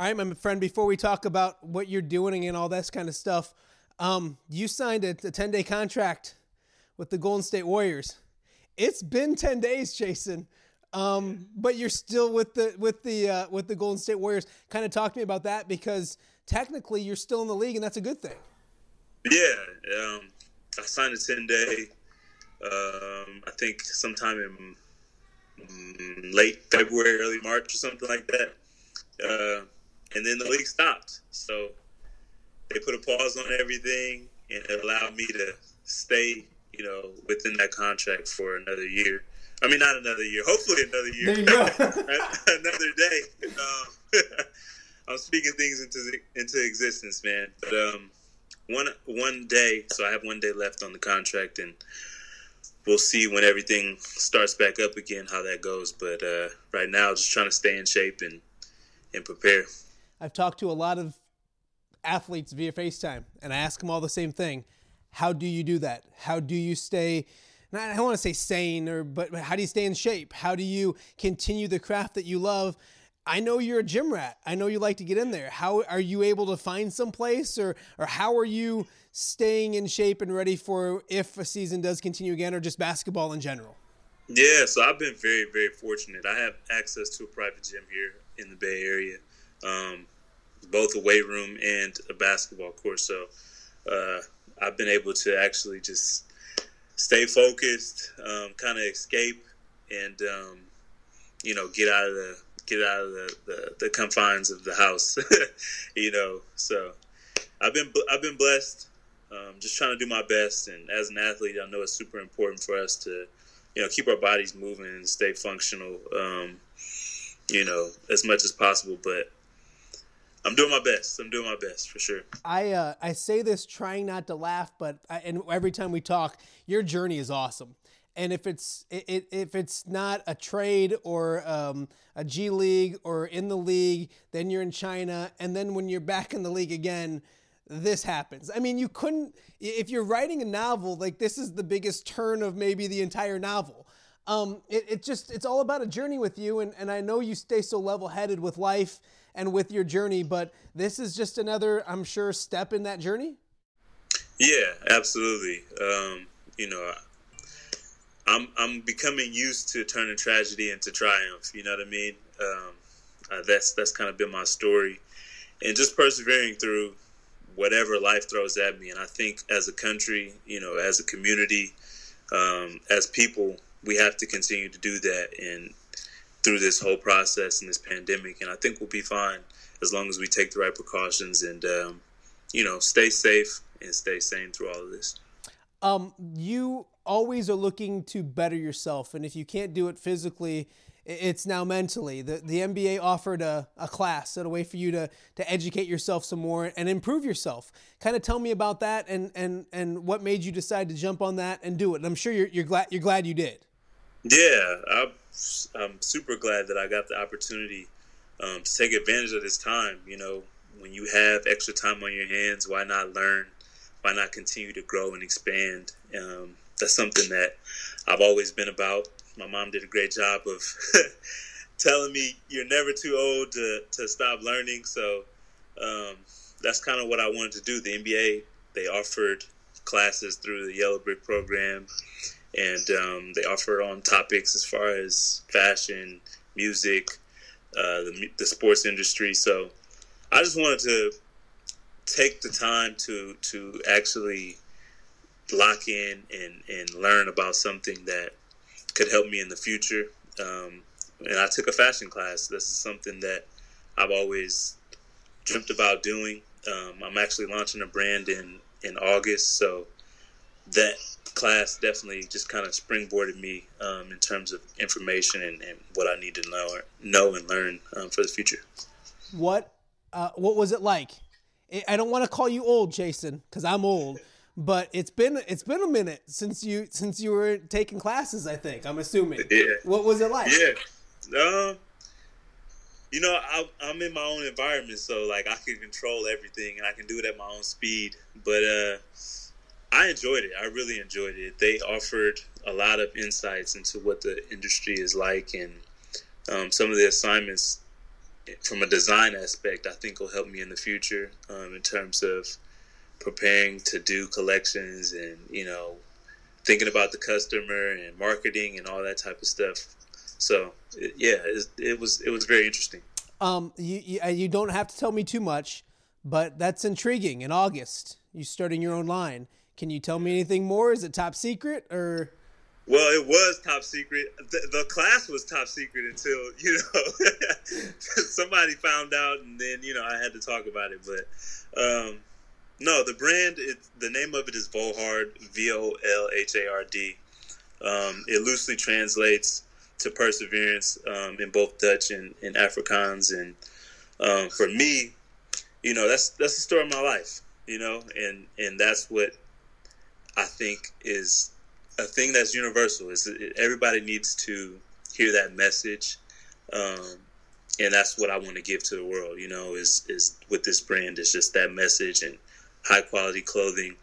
All right, my friend, before we talk about what you're doing and all that kind of stuff, um, you signed a 10 day contract with the Golden State Warriors. It's been 10 days, Chasson. Um, but you're still with the with the uh, with the Golden State Warriors. Kind of talk to me about that because technically you're still in the league, and that's a good thing. Yeah, um, I signed a 10 day. Um, I think sometime in mm, late February, early March, or something like that. Uh, and then the league stopped. So they put a pause on everything and it allowed me to stay, you know, within that contract for another year. I mean, not another year. Hopefully, another year. another day. Um, I'm speaking things into into existence, man. But um, one one day, so I have one day left on the contract, and we'll see when everything starts back up again how that goes. But uh, right now, just trying to stay in shape and and prepare. I've talked to a lot of athletes via FaceTime, and I ask them all the same thing. How do you do that? How do you stay? I don't want to say sane, or but how do you stay in shape? How do you continue the craft that you love? I know you're a gym rat. I know you like to get in there. How are you able to find some place, or or how are you staying in shape and ready for if a season does continue again, or just basketball in general? Yeah, so I've been very, very fortunate. I have access to a private gym here in the Bay Area um, both a weight room and a basketball court. So uh, I've been able to actually just stay focused, um, kind of escape, and um, you know get out of the get out of the, the, the confines of the house. you know, so I've been I've been blessed. Um, just trying to do my best, and as an athlete, I know it's super important for us to, you know, keep our bodies moving and stay functional, um, you know, as much as possible. But I'm doing my best. I'm doing my best for sure. I uh, I say this trying not to laugh, but I, and every time we talk, your journey is awesome. And if it's it, if it's not a trade or um, a G League or in the league, then you're in China, and then when you're back in the league again, this happens. I mean, you couldn't if you're writing a novel like this is the biggest turn of maybe the entire novel. Um, it, it just it's all about a journey with you, and, and I know you stay so level headed with life and with your journey. But this is just another, I'm sure, step in that journey. Yeah, absolutely. Um, you know, I'm I'm becoming used to turning tragedy into triumph. You know what I mean? Um, uh, that's that's kind of been my story, and just persevering through whatever life throws at me. And I think as a country, you know, as a community, um, as people, we have to continue to do that. And through this whole process and this pandemic. And I think we'll be fine as long as we take the right precautions and, um, you know, stay safe and stay sane through all of this. Um, you always are looking to better yourself. And if you can't do it physically, it's now mentally. The, the NBA offered a, a class, a way for you to, to educate yourself some more and improve yourself. Kind of tell me about that and, and, and what made you decide to jump on that and do it. And I'm sure you're, you're, glad, you're glad you did. Yeah, I'm, I'm super glad that I got the opportunity um, to take advantage of this time. You know, when you have extra time on your hands, why not learn? Why not continue to grow and expand? Um, that's something that I've always been about. My mom did a great job of telling me you're never too old to, to stop learning. So um, that's kind of what I wanted to do. The NBA, they offered classes through the Yellow Brick program and um, they offer on topics as far as fashion, music, uh, the, the sports industry. So I just wanted to take the time to to actually lock in and, and learn about something that could help me in the future. Um, and I took a fashion class. This is something that I've always dreamt about doing. Um, I'm actually launching a brand in in August, so that class definitely just kind of springboarded me um, in terms of information and, and, what I need to know, know and learn um, for the future. What Uh, what was it like? I don't want to call you old, Chasson, because I'm old. But it's been it's been a minute since you since you were taking classes. I think I'm assuming. Yeah. What was it like? Yeah. Um. You know, I, I'm in my own environment, so like I can control everything and I can do it at my own speed. But uh, I enjoyed it. I really enjoyed it. They offered a lot of insights into what the industry is like, and um, some of the assignments from a design aspect, I think will help me in the future um, in terms of preparing to do collections and you know thinking about the customer and marketing and all that type of stuff. So it, yeah, it, it, was it was very interesting. Um, you, you you don't have to tell me too much, but that's intriguing. In August, you starting your own line. Can you tell me anything more? Is it top secret or? Well, it was top secret. The, the class was top secret until you know somebody found out, and then you know I had to talk about it. But um, no, the brand, it, the name of it is Volhard, V O L H A R D. Um, it loosely translates to perseverance um, in both Dutch and, and Afrikaans, and um, for me, you know that's that's the story of my life, you know, and and that's what I think is a thing that's universal. Is everybody needs to hear that message, um, and that's what I want to give to the world. You know, is is with this brand is just that message and high quality clothing,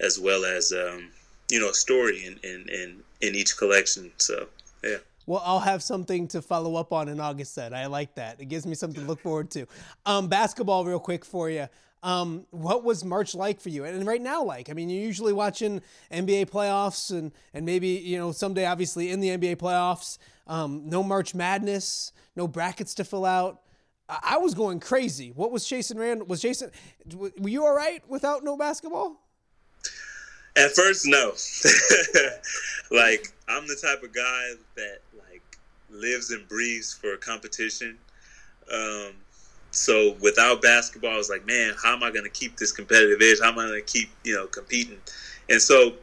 as well as um, you know a story in, in in in each collection. So yeah. Well, I'll have something to follow up on in August. Then I like that. It gives me something to look forward to. Um, basketball, real quick for you. Um, what was March like for you? And right now, like, I mean, you're usually watching NBA playoffs and, and maybe, you know, someday obviously in the NBA playoffs, um, no March Madness, no brackets to fill out. I, was going crazy. What was Chasson Rand? Was Chasson, were you all right without no basketball? At first, no. like, I'm the type of guy that, like, lives and breathes for a competition. Um, so without basketball, I was like, man, how am I going to keep this competitive edge? How am I going to keep, you know, competing? And so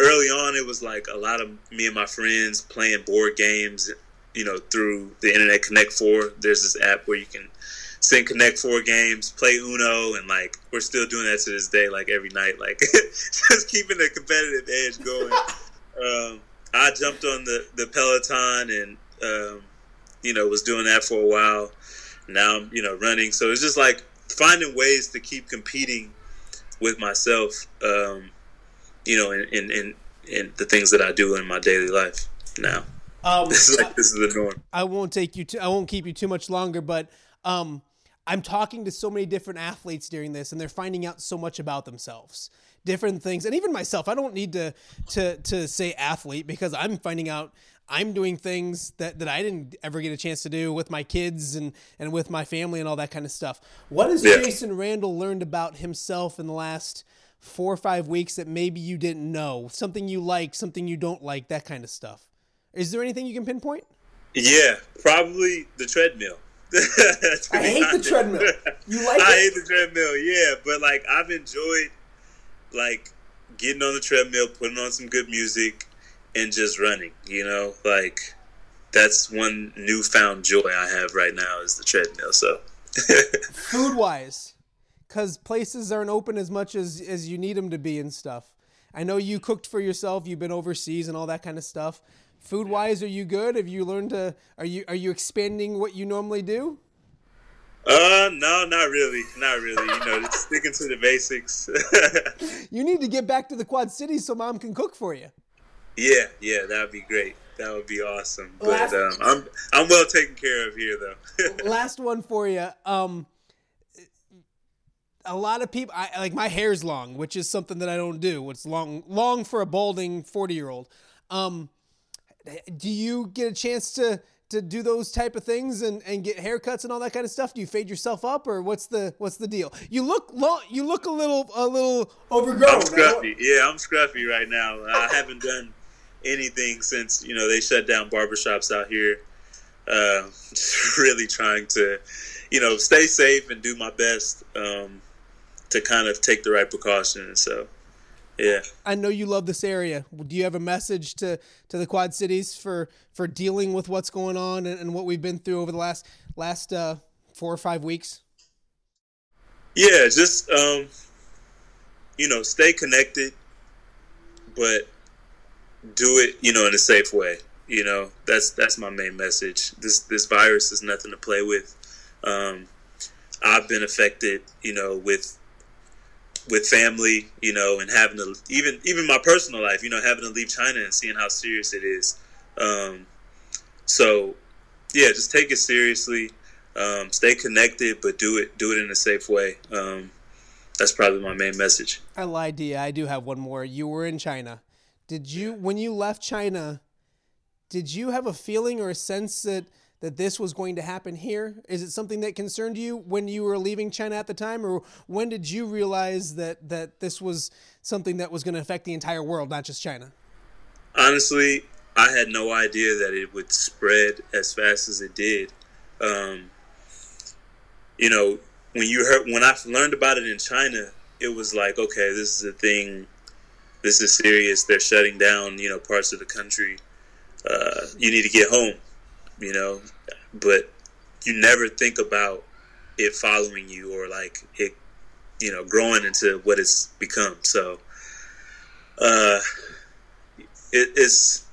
early on, it was like a lot of me and my friends playing board games, you know, through the Internet Connect Four. There's this app where you can send Connect Four games, play Uno, and like we're still doing that to this day, like every night, like just keeping the competitive edge going. um, I jumped on the the Peloton and um, you know was doing that for a while now I'm, you know, running. So it's just like finding ways to keep competing with myself, um, you know, in, in, in, in, the things that I do in my daily life now. Um, this is like this is the norm. I won't take you. To, I won't keep you too much longer, but um, I'm talking to so many different athletes during this, and they're finding out so much about themselves, different things, and even myself. I don't need to to to say athlete because I'm finding out I'm doing things that, that I didn't ever get a chance to do with my kids and, and with my family and all that kind of stuff. What has yeah. Chasson Randle learned about himself in the last four or five weeks that maybe you didn't know? Something you like, something you don't like, that kind of stuff. Is there anything you can pinpoint? Yeah, probably the treadmill. I hate honest. the treadmill. You like I it? hate the treadmill, yeah. But like I've enjoyed like getting on the treadmill, putting on some good music, and just running. You know, like that's one newfound joy I have right now is the treadmill. So, food wise, because places aren't open as much as as you need them to be and stuff. I know you cooked for yourself. You've been overseas and all that kind of stuff. Food wise, are you good? Have you learned to? Are you are you expanding what you normally do? Uh, no, not really, not really. You know, just sticking to the basics. you need to get back to the Quad Cities so mom can cook for you. Yeah, yeah, that would be great. That would be awesome. Last, but um, I'm I'm well taken care of here, though. last one for you. Um, a lot of people, I like my hair's long, which is something that I don't do. It's long, long for a balding forty year old. Um, do you get a chance to to do those type of things and, and get haircuts and all that kind of stuff? Do you fade yourself up or what's the what's the deal? You look long, you look a little a little overgrown. I'm scruffy. Yeah, I'm scruffy right now. I haven't done anything since you know they shut down barbershops out here. Uh, just really trying to, you know, stay safe and do my best um, to kind of take the right precautions. So, yeah. I know you love this area. Do you have a message to, to the Quad Cities for for dealing with what's going on and, and what we've been through over the last last uh, four or five weeks? Yeah, just um, you know, stay connected, but do it, you know, in a safe way. You know, that's that's my main message. This this virus is nothing to play with. Um, I've been affected, you know, with with family, you know, and having to even even my personal life, you know, having to leave China and seeing how serious it is. Um, so, yeah, just take it seriously. Um, stay connected, but do it do it in a safe way. Um, that's probably my main message. I lied to you. I do have one more. You were in China. Did you when you left China? Did you have a feeling or a sense that that this was going to happen here? Is it something that concerned you when you were leaving China at the time, or when did you realize that that this was something that was going to affect the entire world, not just China? Honestly, I had no idea that it would spread as fast as it did. Um, you know, when you heard when I learned about it in China, it was like, okay, this is a thing. This is serious. They're shutting down, you know, parts of the country. Uh, you need to get home, you know. But you never think about it following you or like it, you know, growing into what it's become. So, uh, it, it's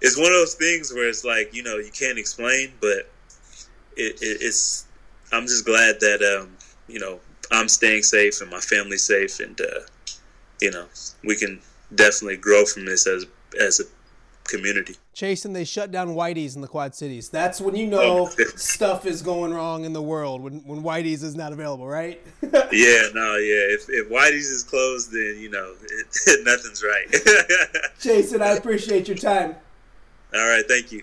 it's one of those things where it's like you know you can't explain, but it, it, it's I'm just glad that um, you know I'm staying safe and my family's safe, and uh, you know we can definitely grow from this as as a community. Chasson, they shut down Whitey's in the Quad Cities. That's when you know oh, stuff is going wrong in the world when when Whitey's is not available, right? yeah, no, yeah. If if Whitey's is closed, then you know it, nothing's right. Chasson, I appreciate your time. All right, thank you.